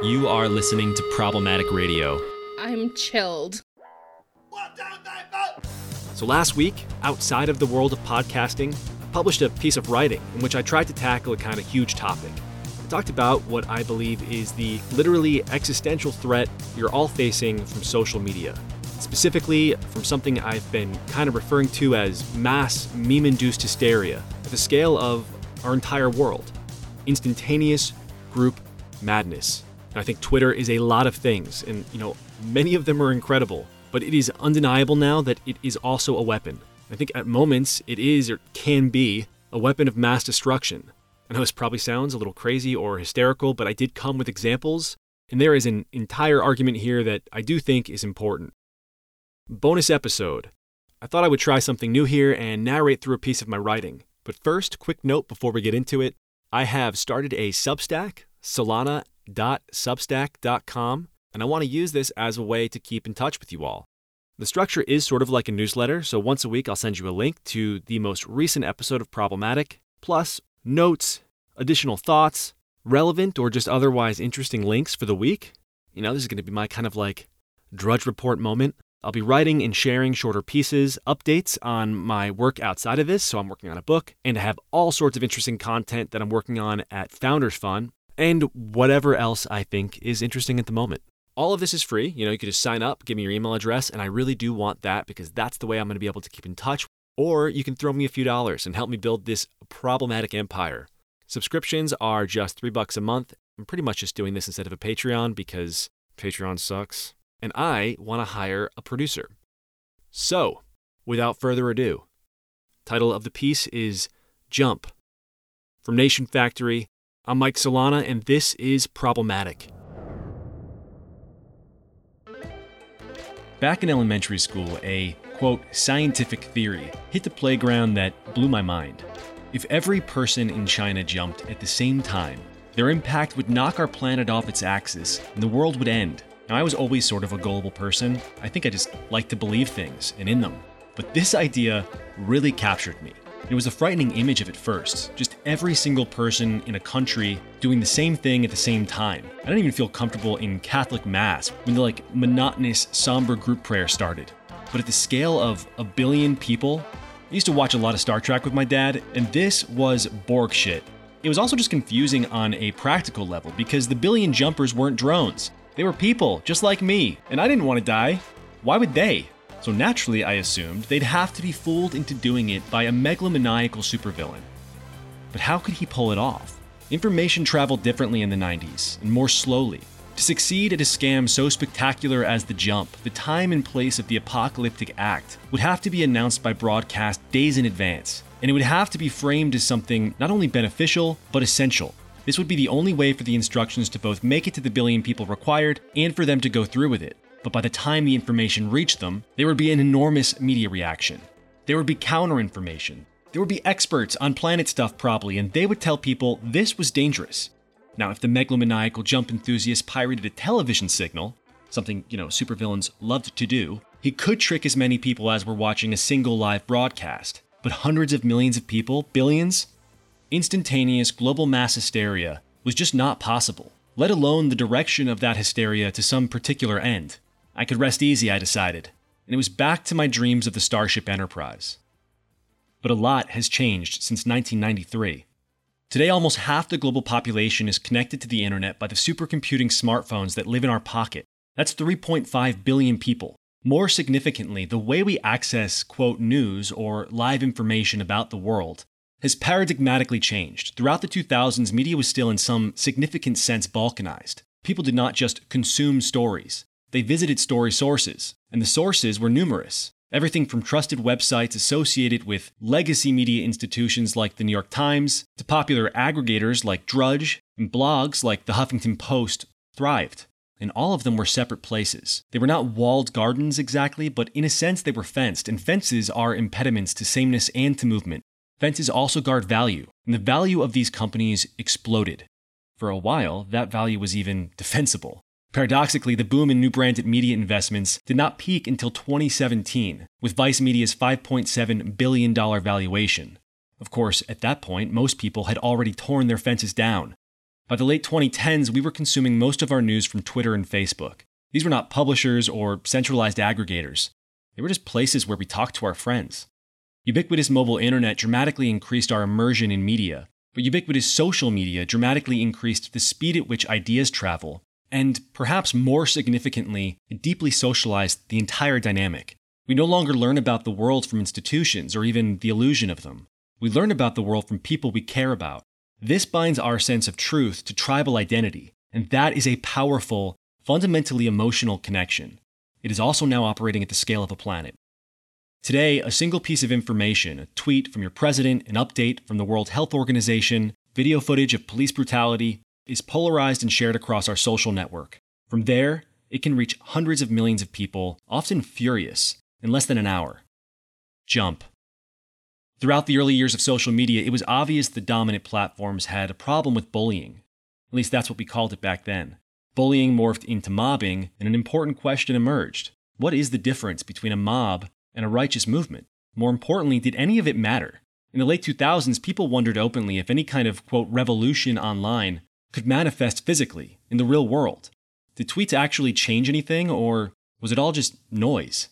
You are listening to Problematic Radio. I'm chilled. So, last week, outside of the world of podcasting, I published a piece of writing in which I tried to tackle a kind of huge topic. I talked about what I believe is the literally existential threat you're all facing from social media. Specifically, from something I've been kind of referring to as mass meme induced hysteria at the scale of our entire world instantaneous group madness. I think Twitter is a lot of things, and you know, many of them are incredible, but it is undeniable now that it is also a weapon. I think at moments it is or can be a weapon of mass destruction. I know this probably sounds a little crazy or hysterical, but I did come with examples, and there is an entire argument here that I do think is important. Bonus episode. I thought I would try something new here and narrate through a piece of my writing. But first, quick note before we get into it I have started a Substack, solana.substack.com, and I want to use this as a way to keep in touch with you all. The structure is sort of like a newsletter, so once a week I'll send you a link to the most recent episode of Problematic, plus notes, additional thoughts, relevant or just otherwise interesting links for the week. You know, this is going to be my kind of like drudge report moment. I'll be writing and sharing shorter pieces, updates on my work outside of this. So I'm working on a book and I have all sorts of interesting content that I'm working on at Founders Fund and whatever else I think is interesting at the moment. All of this is free. You know, you could just sign up, give me your email address, and I really do want that because that's the way I'm going to be able to keep in touch. Or you can throw me a few dollars and help me build this problematic empire. Subscriptions are just three bucks a month. I'm pretty much just doing this instead of a Patreon because Patreon sucks. And I want to hire a producer. So, without further ado, title of the piece is Jump. From Nation Factory, I'm Mike Solana, and this is Problematic. Back in elementary school, a quote, scientific theory hit the playground that blew my mind. If every person in China jumped at the same time, their impact would knock our planet off its axis and the world would end. Now, I was always sort of a gullible person. I think I just like to believe things and in them. But this idea really captured me. It was a frightening image of it first. Just every single person in a country doing the same thing at the same time. I didn't even feel comfortable in Catholic Mass when the like monotonous, somber group prayer started. But at the scale of a billion people, I used to watch a lot of Star Trek with my dad, and this was Borg shit. It was also just confusing on a practical level because the billion jumpers weren't drones. They were people, just like me, and I didn't want to die. Why would they? So naturally, I assumed they'd have to be fooled into doing it by a megalomaniacal supervillain. But how could he pull it off? Information traveled differently in the 90s, and more slowly. To succeed at a scam so spectacular as the jump, the time and place of the apocalyptic act would have to be announced by broadcast days in advance, and it would have to be framed as something not only beneficial, but essential. This would be the only way for the instructions to both make it to the billion people required and for them to go through with it but by the time the information reached them, there would be an enormous media reaction. There would be counter information. There would be experts on planet stuff probably, and they would tell people this was dangerous. Now, if the megalomaniacal jump enthusiast pirated a television signal, something, you know, supervillains loved to do, he could trick as many people as were watching a single live broadcast. But hundreds of millions of people, billions? Instantaneous global mass hysteria was just not possible, let alone the direction of that hysteria to some particular end. I could rest easy, I decided, and it was back to my dreams of the Starship Enterprise. But a lot has changed since 1993. Today, almost half the global population is connected to the internet by the supercomputing smartphones that live in our pocket. That's 3.5 billion people. More significantly, the way we access, quote, news or live information about the world has paradigmatically changed. Throughout the 2000s, media was still in some significant sense balkanized. People did not just consume stories, they visited story sources, and the sources were numerous. Everything from trusted websites associated with legacy media institutions like the New York Times to popular aggregators like Drudge and blogs like the Huffington Post thrived. And all of them were separate places. They were not walled gardens exactly, but in a sense they were fenced, and fences are impediments to sameness and to movement. Fences also guard value, and the value of these companies exploded. For a while, that value was even defensible. Paradoxically, the boom in new branded media investments did not peak until 2017, with Vice Media's $5.7 billion valuation. Of course, at that point, most people had already torn their fences down. By the late 2010s, we were consuming most of our news from Twitter and Facebook. These were not publishers or centralized aggregators. They were just places where we talked to our friends. Ubiquitous mobile internet dramatically increased our immersion in media, but ubiquitous social media dramatically increased the speed at which ideas travel, and perhaps more significantly, it deeply socialized the entire dynamic. We no longer learn about the world from institutions or even the illusion of them. We learn about the world from people we care about. This binds our sense of truth to tribal identity, and that is a powerful, fundamentally emotional connection. It is also now operating at the scale of a planet. Today, a single piece of information, a tweet from your president, an update from the World Health Organization, video footage of police brutality, is polarized and shared across our social network. From there, it can reach hundreds of millions of people, often furious, in less than an hour. Jump. Throughout the early years of social media, it was obvious the dominant platforms had a problem with bullying. At least that's what we called it back then. Bullying morphed into mobbing, and an important question emerged What is the difference between a mob and a righteous movement? More importantly, did any of it matter? In the late 2000s, people wondered openly if any kind of, quote, revolution online could manifest physically in the real world. Did tweets actually change anything, or was it all just noise?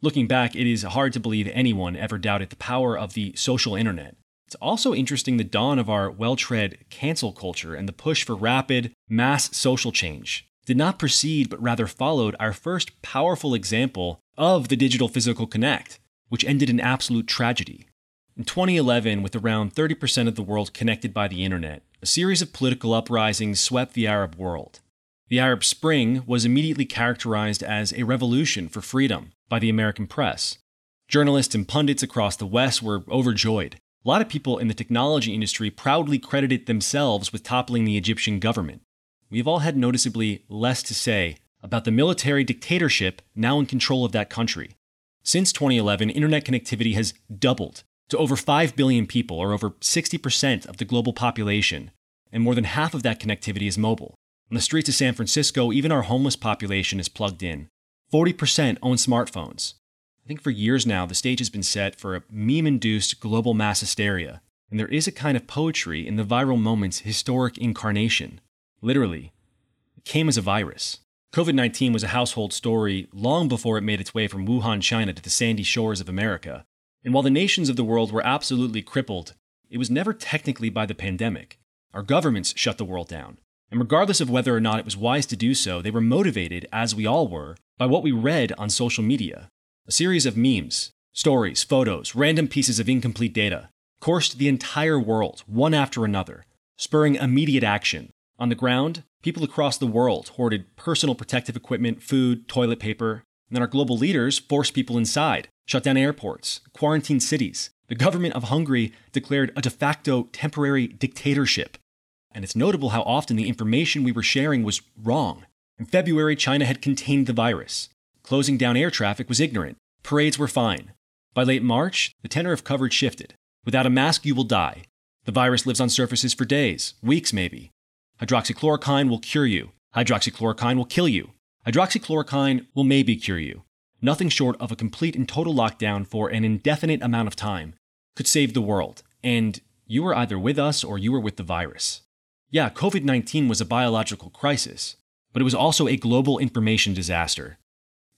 Looking back, it is hard to believe anyone ever doubted the power of the social internet. It's also interesting the dawn of our well tread cancel culture and the push for rapid, mass social change did not precede but rather followed our first powerful example of the digital physical connect, which ended in absolute tragedy. In 2011, with around 30% of the world connected by the internet, a series of political uprisings swept the Arab world. The Arab Spring was immediately characterized as a revolution for freedom by the American press. Journalists and pundits across the West were overjoyed. A lot of people in the technology industry proudly credited themselves with toppling the Egyptian government we've all had noticeably less to say about the military dictatorship now in control of that country. Since 2011, internet connectivity has doubled to over 5 billion people, or over 60% of the global population, and more than half of that connectivity is mobile. On the streets of San Francisco, even our homeless population is plugged in. 40% own smartphones. I think for years now, the stage has been set for a meme induced global mass hysteria, and there is a kind of poetry in the viral moment's historic incarnation. Literally, it came as a virus. COVID 19 was a household story long before it made its way from Wuhan, China to the sandy shores of America. And while the nations of the world were absolutely crippled, it was never technically by the pandemic. Our governments shut the world down. And regardless of whether or not it was wise to do so, they were motivated, as we all were, by what we read on social media. A series of memes, stories, photos, random pieces of incomplete data coursed the entire world, one after another, spurring immediate action, on the ground, people across the world hoarded personal protective equipment, food, toilet paper. And then our global leaders forced people inside, shut down airports, quarantined cities. The government of Hungary declared a de facto temporary dictatorship. And it's notable how often the information we were sharing was wrong. In February, China had contained the virus. Closing down air traffic was ignorant. Parades were fine. By late March, the tenor of coverage shifted. Without a mask, you will die. The virus lives on surfaces for days, weeks maybe. Hydroxychloroquine will cure you. Hydroxychloroquine will kill you. Hydroxychloroquine will maybe cure you. Nothing short of a complete and total lockdown for an indefinite amount of time could save the world. And you were either with us or you were with the virus. Yeah, COVID 19 was a biological crisis, but it was also a global information disaster.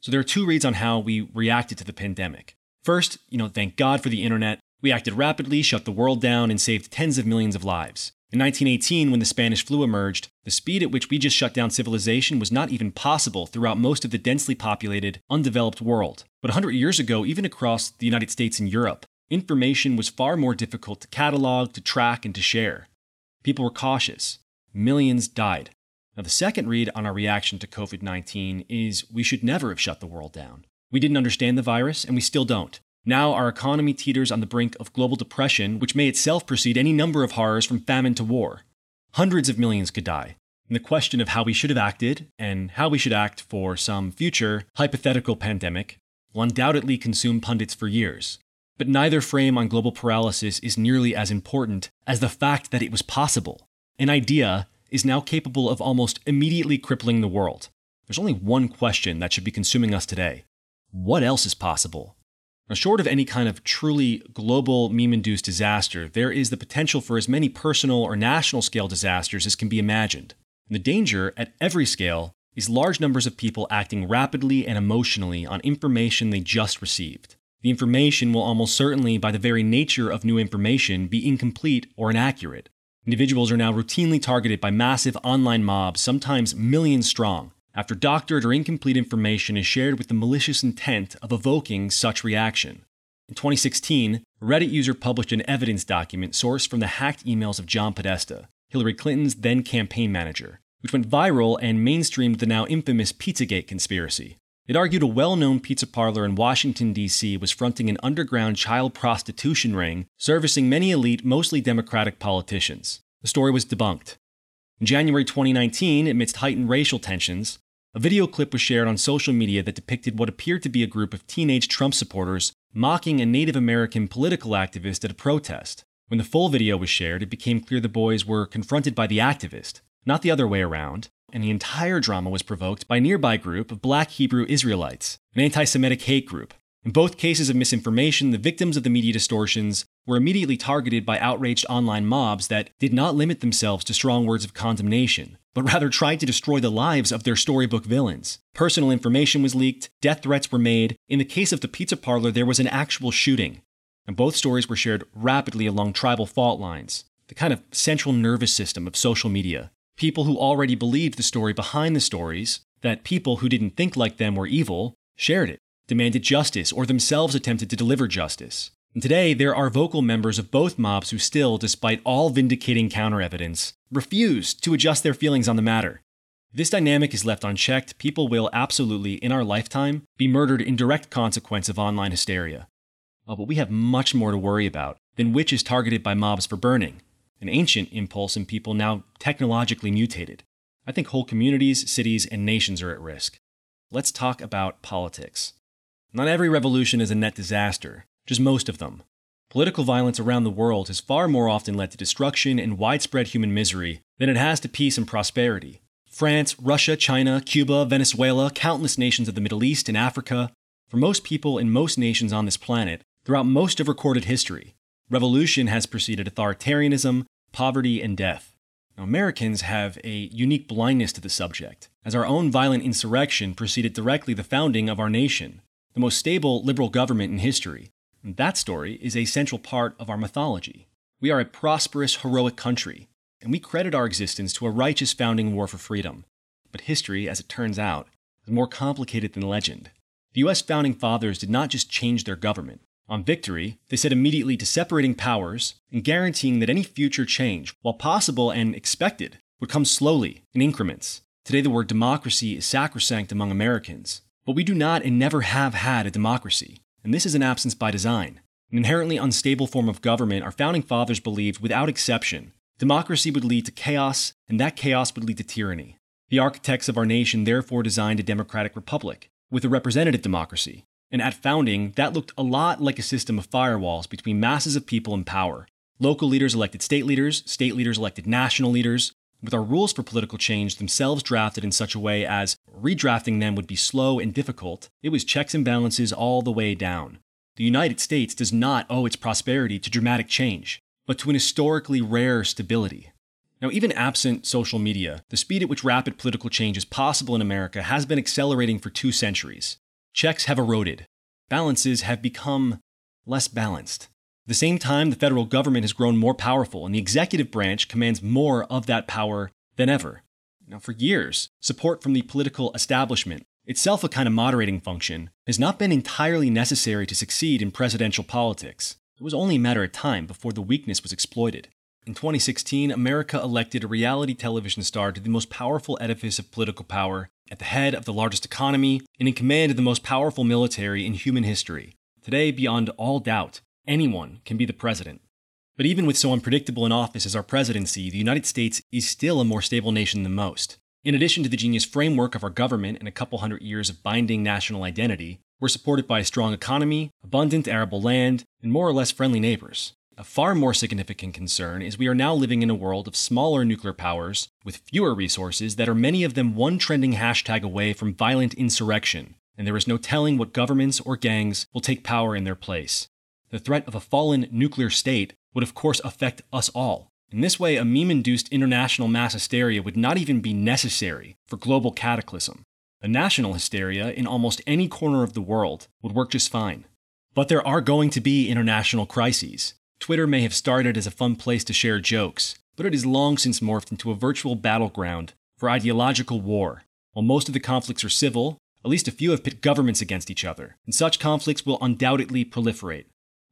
So there are two reads on how we reacted to the pandemic. First, you know, thank God for the internet. We acted rapidly, shut the world down, and saved tens of millions of lives. In 1918, when the Spanish flu emerged, the speed at which we just shut down civilization was not even possible throughout most of the densely populated, undeveloped world. But 100 years ago, even across the United States and Europe, information was far more difficult to catalog, to track, and to share. People were cautious. Millions died. Now, the second read on our reaction to COVID 19 is we should never have shut the world down. We didn't understand the virus, and we still don't. Now, our economy teeters on the brink of global depression, which may itself precede any number of horrors from famine to war. Hundreds of millions could die. And the question of how we should have acted and how we should act for some future hypothetical pandemic will undoubtedly consume pundits for years. But neither frame on global paralysis is nearly as important as the fact that it was possible. An idea is now capable of almost immediately crippling the world. There's only one question that should be consuming us today What else is possible? Now, short of any kind of truly global meme induced disaster, there is the potential for as many personal or national scale disasters as can be imagined. And the danger at every scale is large numbers of people acting rapidly and emotionally on information they just received. The information will almost certainly, by the very nature of new information, be incomplete or inaccurate. Individuals are now routinely targeted by massive online mobs, sometimes millions strong, after doctored or incomplete information is shared with the malicious intent of evoking such reaction. In 2016, a Reddit user published an evidence document sourced from the hacked emails of John Podesta, Hillary Clinton's then campaign manager, which went viral and mainstreamed the now infamous Pizzagate conspiracy. It argued a well known pizza parlor in Washington, D.C. was fronting an underground child prostitution ring servicing many elite, mostly Democratic politicians. The story was debunked. In January 2019, amidst heightened racial tensions, a video clip was shared on social media that depicted what appeared to be a group of teenage Trump supporters mocking a Native American political activist at a protest. When the full video was shared, it became clear the boys were confronted by the activist, not the other way around, and the entire drama was provoked by a nearby group of black Hebrew Israelites, an anti Semitic hate group. In both cases of misinformation, the victims of the media distortions were immediately targeted by outraged online mobs that did not limit themselves to strong words of condemnation, but rather tried to destroy the lives of their storybook villains. Personal information was leaked, death threats were made. In the case of the pizza parlor, there was an actual shooting. And both stories were shared rapidly along tribal fault lines, the kind of central nervous system of social media. People who already believed the story behind the stories, that people who didn't think like them were evil, shared it demanded justice, or themselves attempted to deliver justice. And today, there are vocal members of both mobs who still, despite all vindicating counter evidence, refuse to adjust their feelings on the matter. This dynamic is left unchecked, people will absolutely, in our lifetime, be murdered in direct consequence of online hysteria. Oh, but we have much more to worry about than which is targeted by mobs for burning, an ancient impulse in people now technologically mutated. I think whole communities, cities, and nations are at risk. Let's talk about politics. Not every revolution is a net disaster, just most of them. Political violence around the world has far more often led to destruction and widespread human misery than it has to peace and prosperity. France, Russia, China, Cuba, Venezuela, countless nations of the Middle East and Africa, for most people in most nations on this planet, throughout most of recorded history, revolution has preceded authoritarianism, poverty, and death. Now, Americans have a unique blindness to the subject, as our own violent insurrection preceded directly the founding of our nation the most stable liberal government in history. That story is a central part of our mythology. We are a prosperous, heroic country, and we credit our existence to a righteous founding war for freedom. But history, as it turns out, is more complicated than legend. The US founding fathers did not just change their government. On victory, they set immediately to separating powers and guaranteeing that any future change, while possible and expected, would come slowly, in increments. Today, the word democracy is sacrosanct among Americans, but we do not and never have had a democracy, and this is an absence by design. An inherently unstable form of government, our founding fathers believed, without exception, democracy would lead to chaos, and that chaos would lead to tyranny. The architects of our nation therefore designed a democratic republic, with a representative democracy. And at founding, that looked a lot like a system of firewalls between masses of people in power. Local leaders elected state leaders, state leaders elected national leaders, with our rules for political change themselves drafted in such a way as redrafting them would be slow and difficult, it was checks and balances all the way down. The United States does not owe its prosperity to dramatic change, but to an historically rare stability. Now, even absent social media, the speed at which rapid political change is possible in America has been accelerating for two centuries. Checks have eroded, balances have become less balanced. At the same time, the federal government has grown more powerful, and the executive branch commands more of that power than ever. Now, for years, support from the political establishment, itself a kind of moderating function, has not been entirely necessary to succeed in presidential politics. It was only a matter of time before the weakness was exploited. In 2016, America elected a reality television star to the most powerful edifice of political power, at the head of the largest economy, and in command of the most powerful military in human history. Today, beyond all doubt, Anyone can be the president. But even with so unpredictable an office as our presidency, the United States is still a more stable nation than most. In addition to the genius framework of our government and a couple hundred years of binding national identity, we're supported by a strong economy, abundant arable land, and more or less friendly neighbors. A far more significant concern is we are now living in a world of smaller nuclear powers with fewer resources that are many of them one trending hashtag away from violent insurrection and there is no telling what governments or gangs will take power in their place. The threat of a fallen nuclear state would, of course, affect us all. In this way, a meme induced international mass hysteria would not even be necessary for global cataclysm. A national hysteria in almost any corner of the world would work just fine. But there are going to be international crises. Twitter may have started as a fun place to share jokes, but it has long since morphed into a virtual battleground for ideological war. While most of the conflicts are civil, at least a few have pit governments against each other, and such conflicts will undoubtedly proliferate.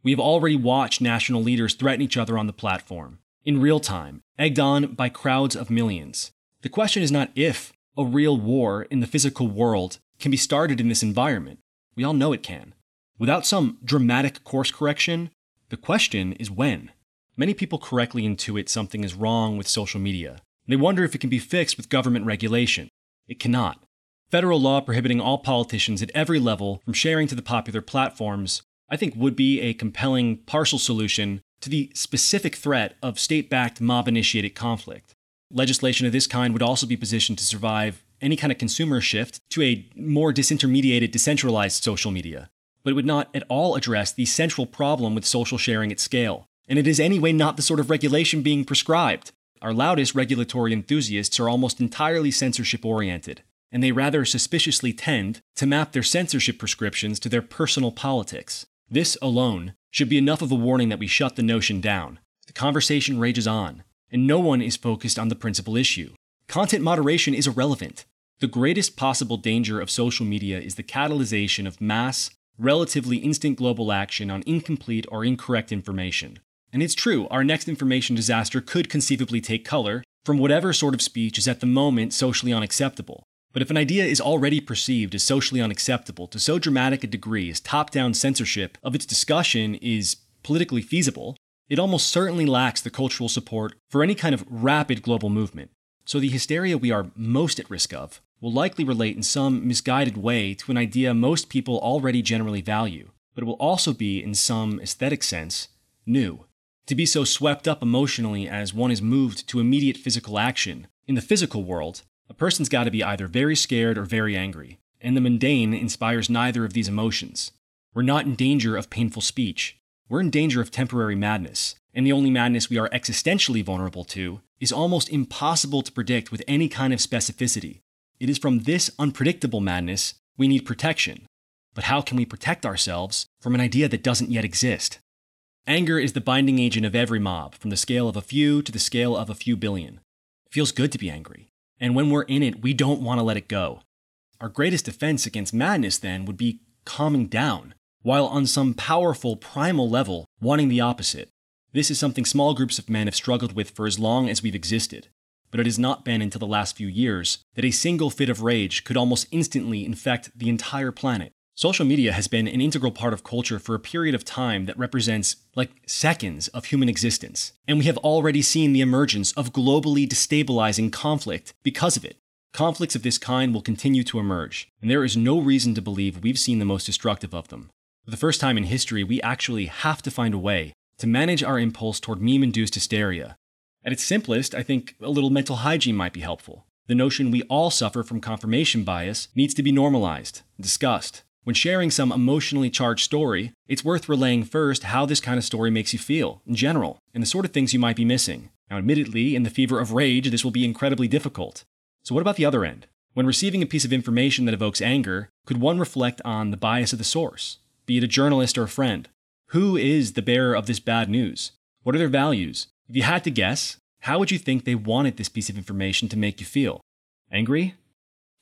We have already watched national leaders threaten each other on the platform, in real time, egged on by crowds of millions. The question is not if a real war in the physical world can be started in this environment. We all know it can. Without some dramatic course correction, the question is when. Many people correctly intuit something is wrong with social media. They wonder if it can be fixed with government regulation. It cannot. Federal law prohibiting all politicians at every level from sharing to the popular platforms, I think, would be a compelling partial solution to the specific threat of state backed mob initiated conflict. Legislation of this kind would also be positioned to survive any kind of consumer shift to a more disintermediated, decentralized social media, but it would not at all address the central problem with social sharing at scale. And it is anyway not the sort of regulation being prescribed. Our loudest regulatory enthusiasts are almost entirely censorship oriented, and they rather suspiciously tend to map their censorship prescriptions to their personal politics. This alone should be enough of a warning that we shut the notion down. The conversation rages on, and no one is focused on the principal issue. Content moderation is irrelevant. The greatest possible danger of social media is the catalyzation of mass, relatively instant global action on incomplete or incorrect information. And it's true, our next information disaster could conceivably take color from whatever sort of speech is at the moment socially unacceptable. But if an idea is already perceived as socially unacceptable to so dramatic a degree as top down censorship of its discussion is politically feasible, it almost certainly lacks the cultural support for any kind of rapid global movement. So the hysteria we are most at risk of will likely relate in some misguided way to an idea most people already generally value, but it will also be, in some aesthetic sense, new. To be so swept up emotionally as one is moved to immediate physical action, in the physical world, a person's got to be either very scared or very angry, and the mundane inspires neither of these emotions. We're not in danger of painful speech, we're in danger of temporary madness, and the only madness we are existentially vulnerable to is almost impossible to predict with any kind of specificity. It is from this unpredictable madness we need protection. But how can we protect ourselves from an idea that doesn't yet exist? Anger is the binding agent of every mob, from the scale of a few to the scale of a few billion. It feels good to be angry. And when we're in it, we don't want to let it go. Our greatest defense against madness, then, would be calming down, while on some powerful primal level wanting the opposite. This is something small groups of men have struggled with for as long as we've existed, but it has not been until the last few years that a single fit of rage could almost instantly infect the entire planet. Social media has been an integral part of culture for a period of time that represents like seconds of human existence, and we have already seen the emergence of globally destabilizing conflict because of it. Conflicts of this kind will continue to emerge, and there is no reason to believe we've seen the most destructive of them. For the first time in history, we actually have to find a way to manage our impulse toward meme induced hysteria. At its simplest, I think a little mental hygiene might be helpful. The notion we all suffer from confirmation bias needs to be normalized, discussed. When sharing some emotionally charged story, it's worth relaying first how this kind of story makes you feel, in general, and the sort of things you might be missing. Now, admittedly, in the fever of rage, this will be incredibly difficult. So, what about the other end? When receiving a piece of information that evokes anger, could one reflect on the bias of the source? be it a journalist or a friend. Who is the bearer of this bad news? What are their values? If you had to guess, how would you think they wanted this piece of information to make you feel? Angry?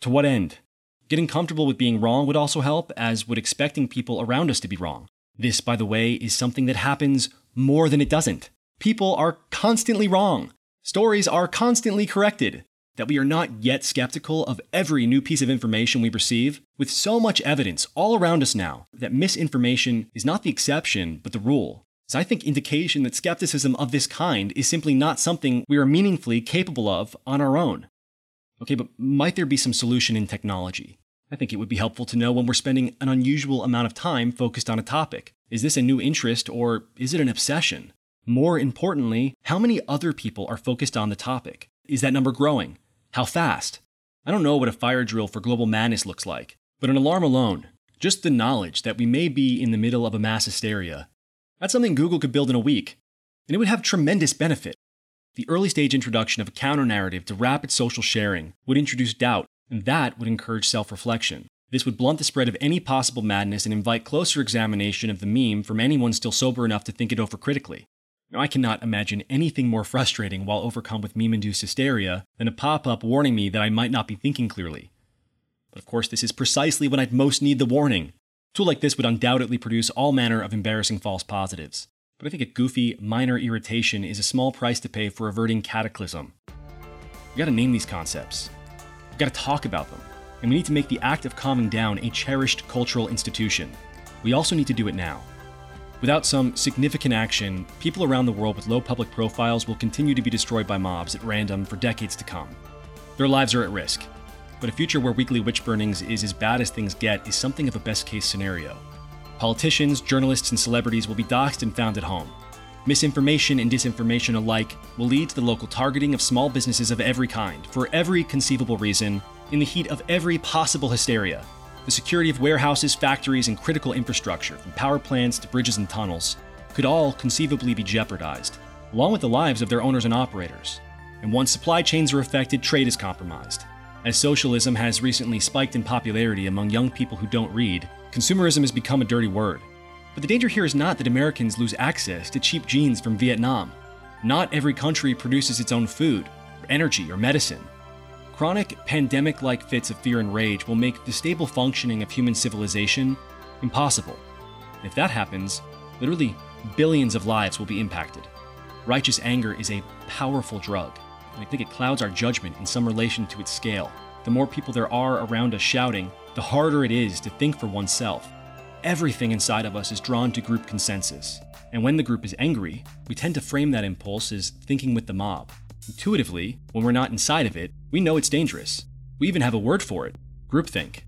To what end? Getting comfortable with being wrong would also help, as would expecting people around us to be wrong. This, by the way, is something that happens more than it doesn't. People are constantly wrong. Stories are constantly corrected that we are not yet skeptical of every new piece of information we receive, with so much evidence all around us now that misinformation is not the exception, but the rule. Is I think indication that skepticism of this kind is simply not something we are meaningfully capable of on our own. Okay, but might there be some solution in technology? I think it would be helpful to know when we're spending an unusual amount of time focused on a topic. Is this a new interest or is it an obsession? More importantly, how many other people are focused on the topic? Is that number growing? How fast? I don't know what a fire drill for global madness looks like, But an alarm alone, just the knowledge that we may be in the middle of a mass hysteria, that's something Google could build in a week, and it would have tremendous benefit. The early stage introduction of a counter narrative to rapid social sharing would introduce doubt, and that would encourage self reflection. This would blunt the spread of any possible madness and invite closer examination of the meme from anyone still sober enough to think it over critically. Now, I cannot imagine anything more frustrating while overcome with meme induced hysteria than a pop up warning me that I might not be thinking clearly. But of course, this is precisely when I'd most need the warning. A tool like this would undoubtedly produce all manner of embarrassing false positives. But I think a goofy, minor irritation is a small price to pay for averting cataclysm. We gotta name these concepts. We gotta talk about them and we need to make the act of calming down a cherished cultural institution. We also need to do it now. Without some significant action, people around the world with low public profiles will continue to be destroyed by mobs at random for decades to come. Their lives are at risk, but a future where weekly witch burnings is as bad as things get is something of a best case scenario. Politicians, journalists, and celebrities will be doxxed and found at home. Misinformation and disinformation alike will lead to the local targeting of small businesses of every kind, for every conceivable reason, in the heat of every possible hysteria. The security of warehouses, factories, and critical infrastructure, from power plants to bridges and tunnels, could all conceivably be jeopardized, along with the lives of their owners and operators. And once supply chains are affected, trade is compromised. As socialism has recently spiked in popularity among young people who don't read, consumerism has become a dirty word. But the danger here is not that Americans lose access to cheap jeans from Vietnam. Not every country produces its own food, or energy, or medicine. Chronic, pandemic like fits of fear and rage will make the stable functioning of human civilization impossible. If that happens, literally billions of lives will be impacted. Righteous anger is a powerful drug, and I think it clouds our judgment in some relation to its scale. The more people there are around us shouting, the harder it is to think for oneself. Everything inside of us is drawn to group consensus. And when the group is angry, we tend to frame that impulse as thinking with the mob. Intuitively, when we're not inside of it, we know it's dangerous. We even have a word for it groupthink.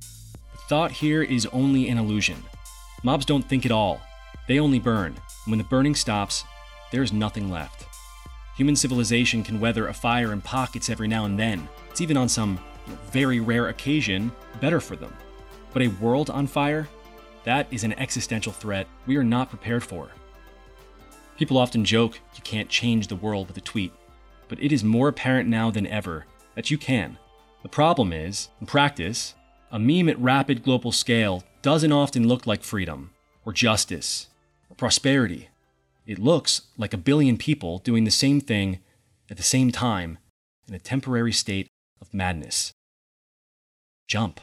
The thought here is only an illusion. Mobs don't think at all, they only burn. And when the burning stops, there is nothing left. Human civilization can weather a fire in pockets every now and then. It's even on some very rare occasion better for them. But a world on fire? That is an existential threat we are not prepared for. People often joke you can't change the world with a tweet but it is more apparent now than ever that you can. The problem is, in practice, a meme at rapid global scale doesn't often look like freedom, or justice, or prosperity. It looks like a billion people doing the same thing at the same time in a temporary state of madness. Jump.